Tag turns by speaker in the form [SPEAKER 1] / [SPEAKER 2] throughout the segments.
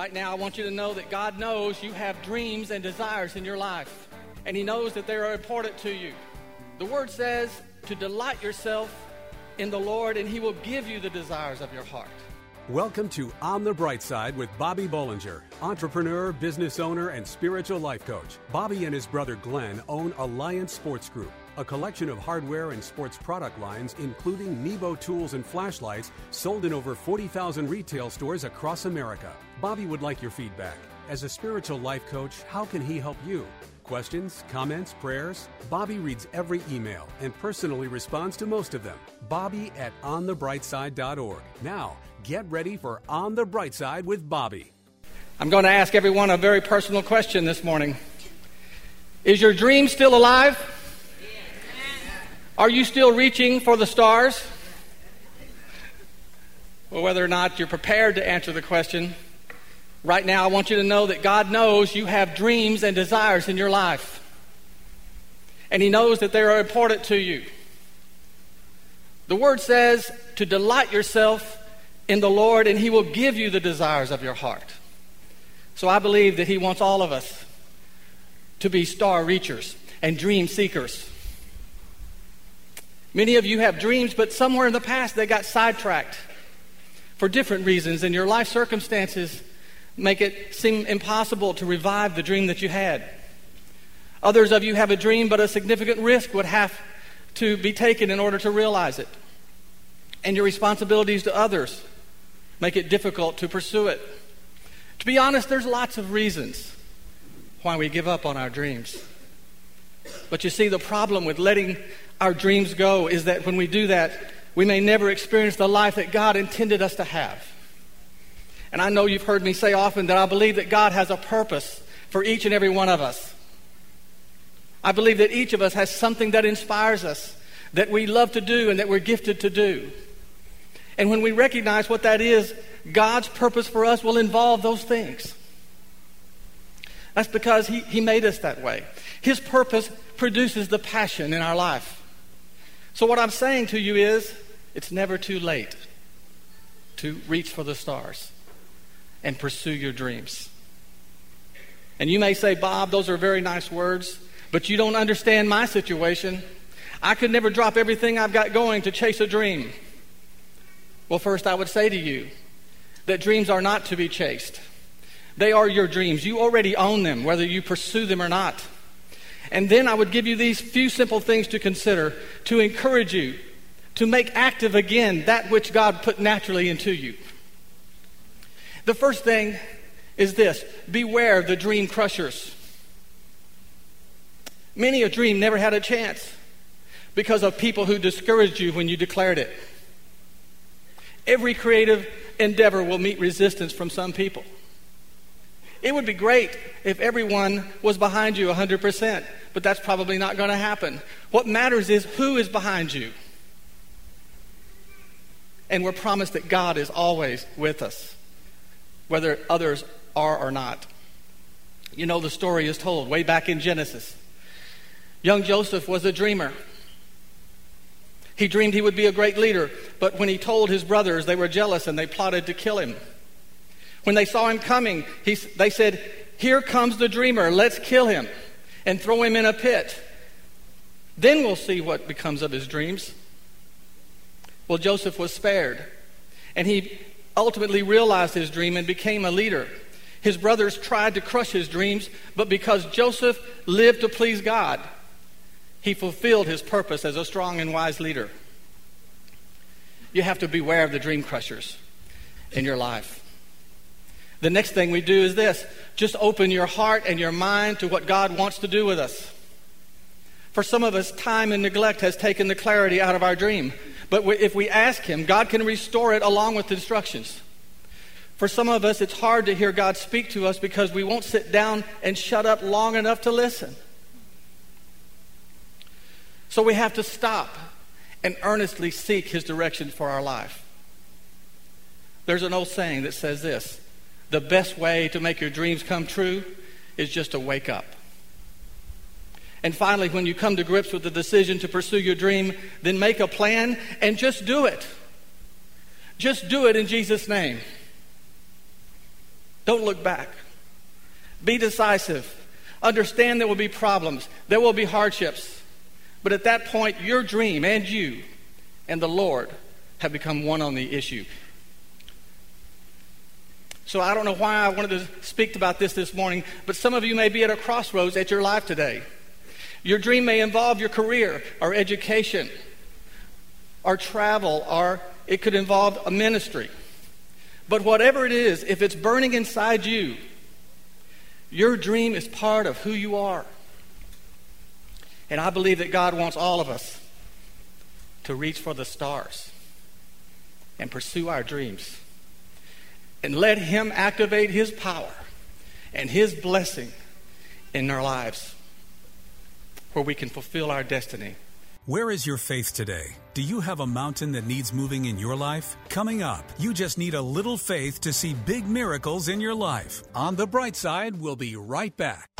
[SPEAKER 1] Right now, I want you to know that God knows you have dreams and desires in your life, and He knows that they are important to you. The Word says to delight yourself in the Lord, and He will give you the desires of your heart.
[SPEAKER 2] Welcome to On the Bright Side with Bobby Bollinger, entrepreneur, business owner, and spiritual life coach. Bobby and his brother Glenn own Alliance Sports Group, a collection of hardware and sports product lines, including Nebo tools and flashlights, sold in over 40,000 retail stores across America. Bobby would like your feedback. As a spiritual life coach, how can he help you? Questions, comments, prayers? Bobby reads every email and personally responds to most of them. Bobby at onthebrightside.org. Now, get ready for On the Bright Side with Bobby.
[SPEAKER 1] I'm going to ask everyone a very personal question this morning. Is your dream still alive? Are you still reaching for the stars? Well, whether or not you're prepared to answer the question, right now I want you to know that God knows you have dreams and desires in your life. And He knows that they are important to you. The Word says to delight yourself in the Lord, and He will give you the desires of your heart. So I believe that He wants all of us to be star reachers and dream seekers. Many of you have dreams, but somewhere in the past they got sidetracked for different reasons, and your life circumstances make it seem impossible to revive the dream that you had. Others of you have a dream, but a significant risk would have to be taken in order to realize it. And your responsibilities to others make it difficult to pursue it. To be honest, there's lots of reasons why we give up on our dreams. But you see, the problem with letting our dreams go is that when we do that, we may never experience the life that God intended us to have. And I know you've heard me say often that I believe that God has a purpose for each and every one of us. I believe that each of us has something that inspires us, that we love to do, and that we're gifted to do. And when we recognize what that is, God's purpose for us will involve those things. That's because He, he made us that way. His purpose produces the passion in our life. So, what I'm saying to you is, it's never too late to reach for the stars and pursue your dreams. And you may say, Bob, those are very nice words, but you don't understand my situation. I could never drop everything I've got going to chase a dream. Well, first, I would say to you that dreams are not to be chased. They are your dreams. You already own them, whether you pursue them or not. And then I would give you these few simple things to consider to encourage you to make active again that which God put naturally into you. The first thing is this beware the dream crushers. Many a dream never had a chance because of people who discouraged you when you declared it. Every creative endeavor will meet resistance from some people. It would be great if everyone was behind you 100%, but that's probably not going to happen. What matters is who is behind you. And we're promised that God is always with us whether others are or not. You know, the story is told way back in Genesis. Young Joseph was a dreamer. He dreamed he would be a great leader, but when he told his brothers, they were jealous and they plotted to kill him. When they saw him coming, he, they said, Here comes the dreamer, let's kill him and throw him in a pit. Then we'll see what becomes of his dreams. Well, Joseph was spared, and he ultimately realized his dream and became a leader. His brothers tried to crush his dreams, but because Joseph lived to please God, he fulfilled his purpose as a strong and wise leader. You have to beware of the dream crushers in your life. The next thing we do is this just open your heart and your mind to what God wants to do with us. For some of us, time and neglect has taken the clarity out of our dream. But if we ask Him, God can restore it along with the instructions. For some of us, it's hard to hear God speak to us because we won't sit down and shut up long enough to listen. So we have to stop and earnestly seek His direction for our life. There's an old saying that says this the best way to make your dreams come true is just to wake up. And finally, when you come to grips with the decision to pursue your dream, then make a plan and just do it. Just do it in Jesus' name.
[SPEAKER 3] Don't look back. Be decisive. Understand there will be problems, there will be hardships. But at that point, your dream and you and the Lord have become one on the issue. So I don't know why I wanted to speak about this this morning, but some of you may be at a crossroads at your life today. Your dream may involve your career or education or travel, or it could involve a ministry. But whatever it is, if it's burning inside you, your dream is part of who you are. And I believe that God wants all of us to reach for the stars and pursue our dreams. And let Him activate His power and His blessing in our lives where we can fulfill our destiny.
[SPEAKER 2] Where is your faith today? Do you have a mountain that needs moving in your life? Coming up, you just need a little faith to see big miracles in your life. On the bright side, we'll be right back.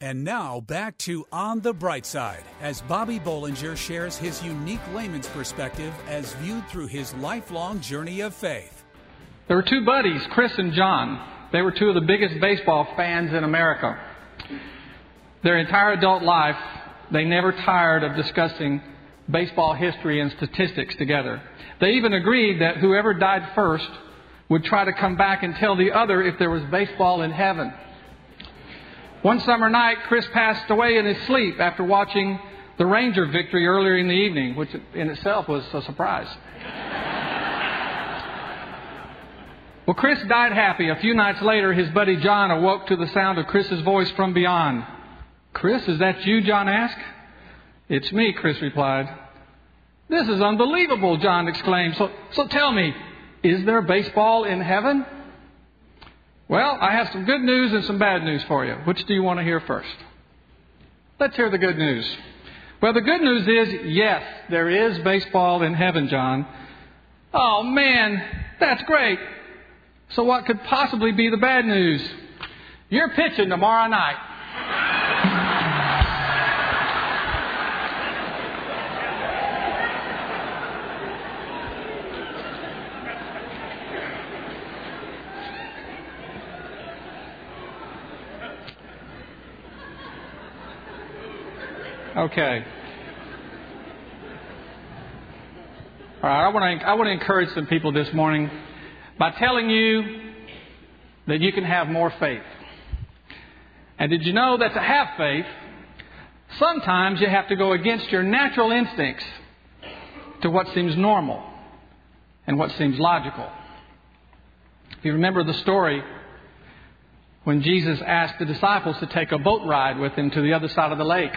[SPEAKER 2] And now back to On the Bright Side as Bobby Bollinger shares his unique layman's perspective as viewed through his lifelong journey of faith.
[SPEAKER 1] There were two buddies, Chris and John. They were two of the biggest baseball fans in America. Their entire adult life, they never tired of discussing baseball history and statistics together. They even agreed that whoever died first would try to come back and tell the other if there was baseball in heaven. One summer night, Chris passed away in his sleep after watching the Ranger victory earlier in the evening, which in itself was a surprise. well, Chris died happy. A few nights later, his buddy John awoke to the sound of Chris's voice from beyond. Chris, is that you? John asked. It's me, Chris replied. This is unbelievable, John exclaimed. So, so tell me, is there baseball in heaven? Well, I have some good news and some bad news for you. Which do you want to hear first? Let's hear the good news. Well, the good news is yes, there is baseball in heaven, John. Oh, man, that's great. So, what could possibly be the bad news? You're pitching tomorrow night. Okay. All right, I want to I want to encourage some people this morning by telling you that you can have more faith. And did you know that to have faith, sometimes you have to go against your natural instincts to what seems normal and what seems logical. If you remember the story when Jesus asked the disciples to take a boat ride with him to the other side of the lake.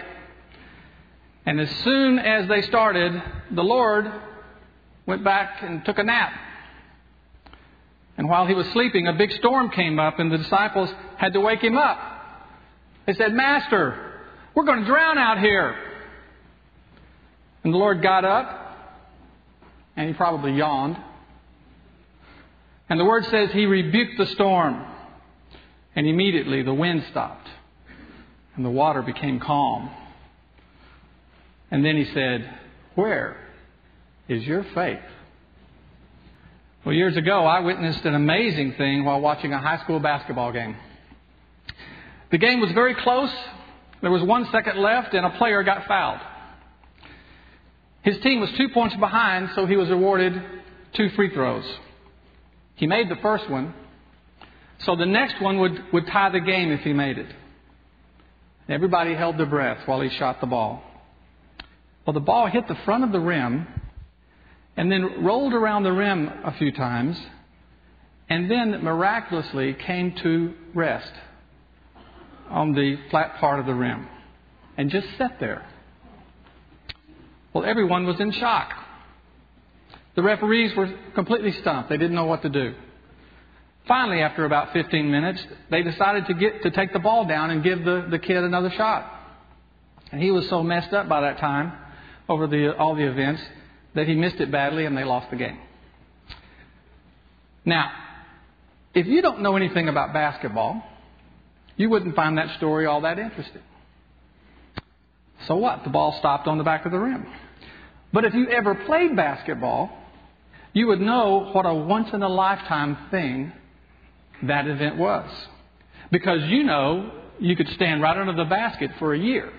[SPEAKER 1] And as soon as they started, the Lord went back and took a nap. And while he was sleeping, a big storm came up, and the disciples had to wake him up. They said, Master, we're going to drown out here. And the Lord got up, and he probably yawned. And the word says he rebuked the storm, and immediately the wind stopped, and the water became calm. And then he said, Where is your faith? Well, years ago, I witnessed an amazing thing while watching a high school basketball game. The game was very close. There was one second left, and a player got fouled. His team was two points behind, so he was awarded two free throws. He made the first one. So the next one would, would tie the game if he made it. Everybody held their breath while he shot the ball. Well, the ball hit the front of the rim and then rolled around the rim a few times and then miraculously came to rest on the flat part of the rim and just sat there. Well, everyone was in shock. The referees were completely stumped. They didn't know what to do. Finally, after about 15 minutes, they decided to get to take the ball down and give the, the kid another shot. And he was so messed up by that time over the, all the events that he missed it badly and they lost the game. Now, if you don't know anything about basketball, you wouldn't find that story all that interesting. So what? The ball stopped on the back of the rim. But if you ever played basketball, you would know what a once in a lifetime thing that event was. Because you know you could stand right under the basket for a year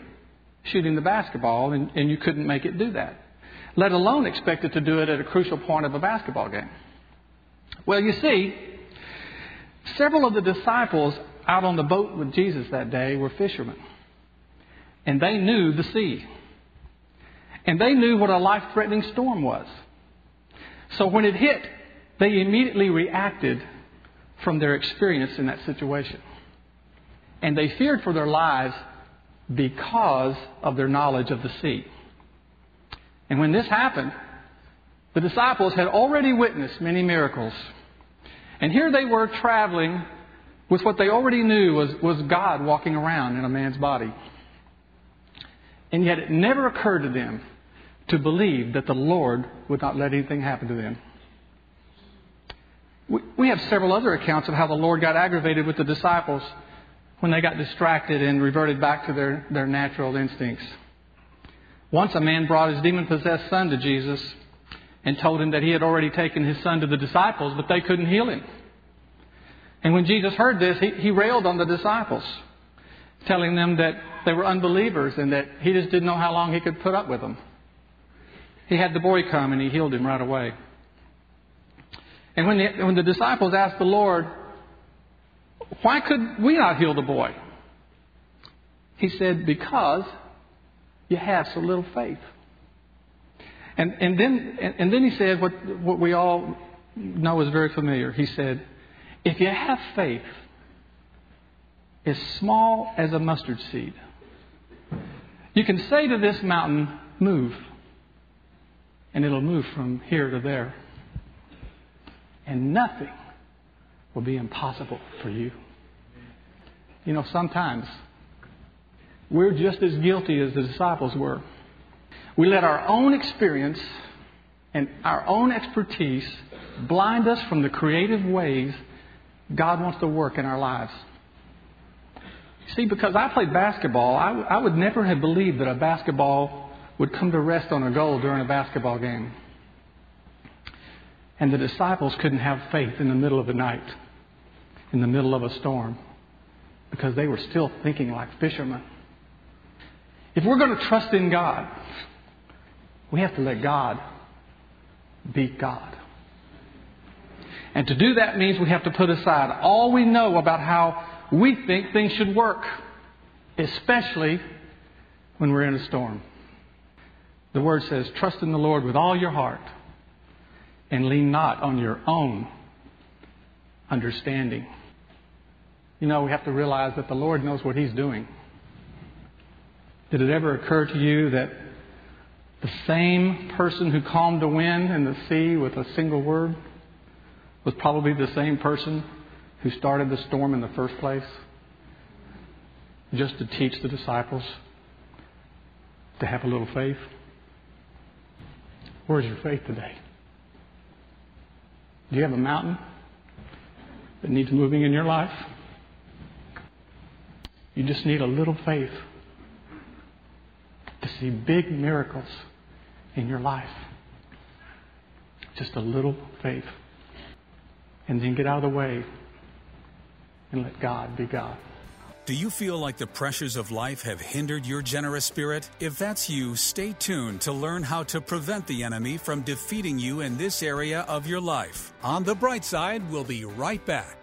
[SPEAKER 1] shooting the basketball and, and you couldn't make it do that. Let alone expect it to do it at a crucial point of a basketball game. Well, you see, several of the disciples out on the boat with Jesus that day were fishermen. And they knew the sea. And they knew what a life threatening storm was. So when it hit, they immediately reacted from their experience in that situation. And they feared for their lives because of their knowledge of the sea. And when this happened, the disciples had already witnessed many miracles. And here they were traveling with what they already knew was, was God walking around in a man's body. And yet it never occurred to them to believe that the Lord would not let anything happen to them. We have several other accounts of how the Lord got aggravated with the disciples when they got distracted and reverted back to their, their natural instincts. Once a man brought his demon possessed son to Jesus and told him that he had already taken his son to the disciples, but they couldn't heal him. And when Jesus heard this, he, he railed on the disciples, telling them that they were unbelievers and that he just didn't know how long he could put up with them. He had the boy come and he healed him right away. And when the, when the disciples asked the Lord, why could we not heal the boy? He said, because you have so little faith. And, and, then, and then he said what, what we all know is very familiar. He said, if you have faith as small as a mustard seed, you can say to this mountain, move, and it'll move from here to there and nothing will be impossible for you. You know, sometimes we're just as guilty as the disciples were. We let our own experience and our own expertise blind us from the creative ways God wants to work in our lives. See, because I played basketball, I, w- I would never have believed that a basketball would come to rest on a goal during a basketball game. And the disciples couldn't have faith in the middle of the night, in the middle of a storm, because they were still thinking like fishermen. If we're going to trust in God, we have to let God be God. And to do that means we have to put aside all we know about how we think things should work, especially when we're in a storm. The Word says, Trust in the Lord with all your heart and lean not on your own understanding. You know, we have to realize that the Lord knows what He's doing. Did it ever occur to you that the same person who calmed the wind and the sea with a single word was probably the same person who started the storm in the first place? Just to teach the disciples to have a little faith? Where's your faith today? Do you have a mountain that needs moving in your life? You just need a little faith to see big miracles in your life. Just a little faith. And then get out of the way and let God be God.
[SPEAKER 2] Do you feel like the pressures of life have hindered your generous spirit? If that's you, stay tuned to learn how to prevent the enemy from defeating you in this area of your life. On the bright side, we'll be right back.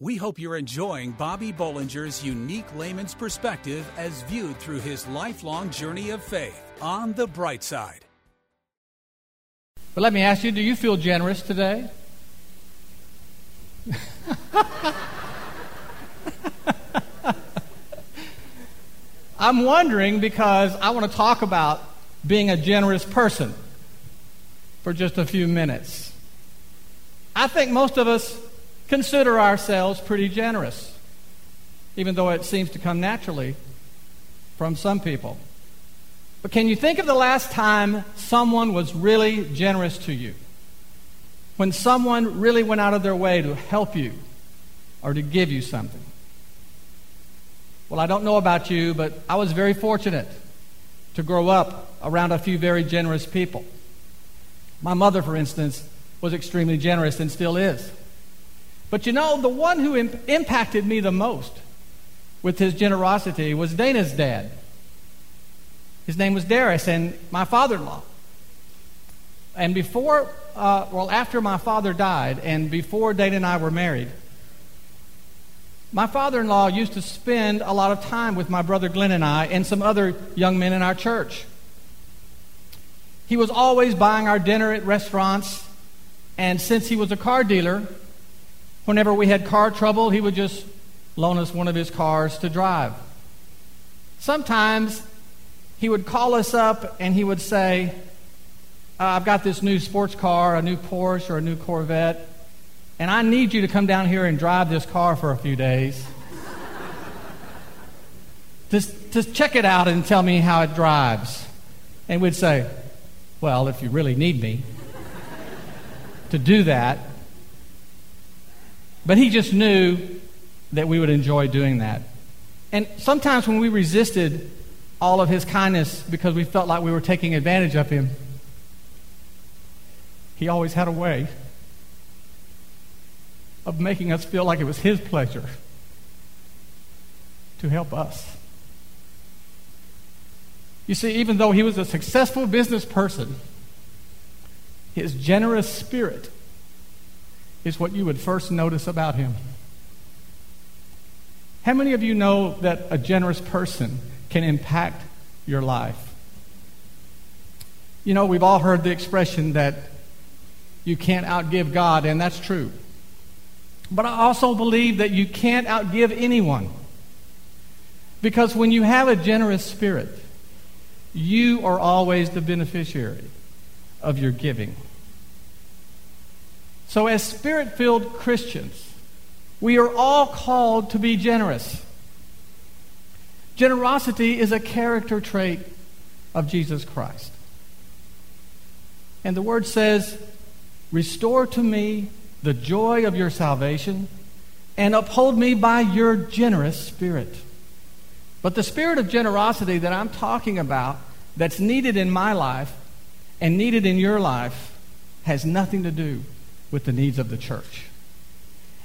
[SPEAKER 2] We hope you're enjoying Bobby Bollinger's unique layman's perspective as viewed through his lifelong journey of faith on the bright side.
[SPEAKER 1] But let me ask you do you feel generous today? I'm wondering because I want to talk about being a generous person for just a few minutes. I think most of us consider ourselves pretty generous, even though it seems to come naturally from some people. But can you think of the last time someone was really generous to you? When someone really went out of their way to help you or to give you something? Well, I don't know about you, but I was very fortunate to grow up around a few very generous people. My mother, for instance, was extremely generous and still is. But you know, the one who imp- impacted me the most with his generosity was Dana's dad. His name was Darius, and my father in law. And before, uh, well, after my father died, and before Dana and I were married, my father in law used to spend a lot of time with my brother Glenn and I and some other young men in our church. He was always buying our dinner at restaurants, and since he was a car dealer, whenever we had car trouble, he would just loan us one of his cars to drive. Sometimes he would call us up and he would say, uh, I've got this new sports car, a new Porsche or a new Corvette, and I need you to come down here and drive this car for a few days. just, just check it out and tell me how it drives. And we'd say, Well, if you really need me to do that. But he just knew that we would enjoy doing that. And sometimes when we resisted all of his kindness because we felt like we were taking advantage of him, he always had a way of making us feel like it was his pleasure to help us. You see, even though he was a successful business person, his generous spirit is what you would first notice about him. How many of you know that a generous person can impact your life? You know, we've all heard the expression that you can't outgive God, and that's true. But I also believe that you can't outgive anyone. Because when you have a generous spirit, you are always the beneficiary of your giving. So, as spirit filled Christians, we are all called to be generous. Generosity is a character trait of Jesus Christ. And the word says, Restore to me the joy of your salvation and uphold me by your generous spirit. But the spirit of generosity that I'm talking about, that's needed in my life and needed in your life, has nothing to do with the needs of the church.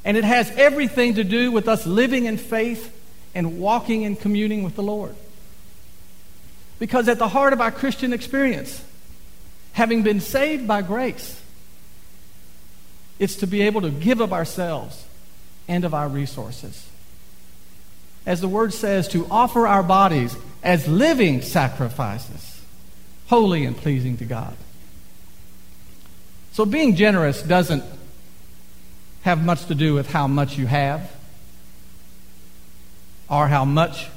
[SPEAKER 1] And it has everything to do with us living in faith and walking and communing with the Lord. Because at the heart of our Christian experience, having been saved by grace, it's to be able to give of ourselves and of our resources. As the word says, to offer our bodies as living sacrifices, holy and pleasing to God. So being generous doesn't have much to do with how much you have or how much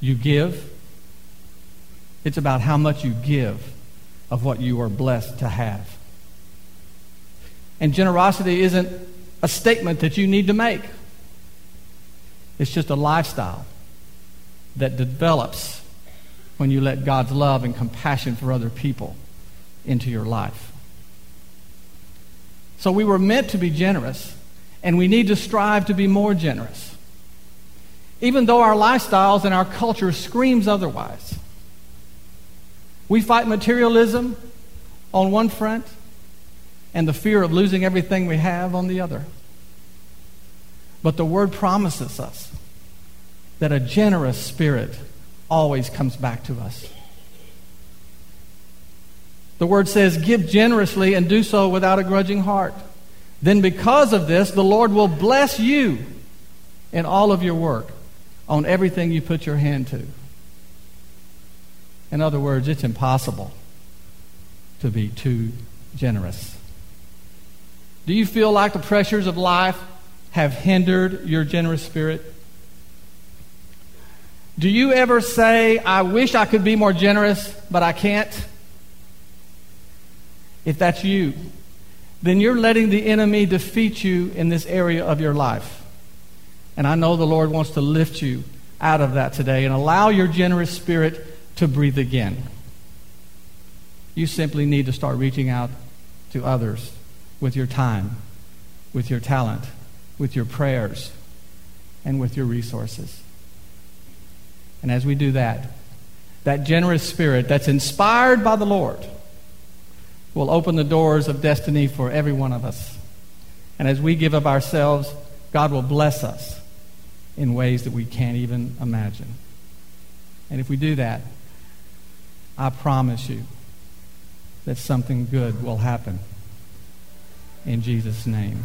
[SPEAKER 1] you give. It's about how much you give of what you are blessed to have. And generosity isn't a statement that you need to make, it's just a lifestyle that develops when you let God's love and compassion for other people into your life. So we were meant to be generous, and we need to strive to be more generous. Even though our lifestyles and our culture screams otherwise. We fight materialism on one front and the fear of losing everything we have on the other. But the word promises us that a generous spirit always comes back to us. The word says, Give generously and do so without a grudging heart. Then, because of this, the Lord will bless you in all of your work on everything you put your hand to. In other words, it's impossible to be too generous. Do you feel like the pressures of life have hindered your generous spirit? Do you ever say, I wish I could be more generous, but I can't? If that's you, then you're letting the enemy defeat you in this area of your life. And I know the Lord wants to lift you out of that today and allow your generous spirit to breathe again. You simply need to start reaching out to others with your time, with your talent, with your prayers, and with your resources. And as we do that, that generous spirit that's inspired by the Lord will open the doors of destiny for every one of us. And as we give of ourselves, God will bless us in ways that we can't even imagine. And if we do that, I promise you that something good will happen. In Jesus' name.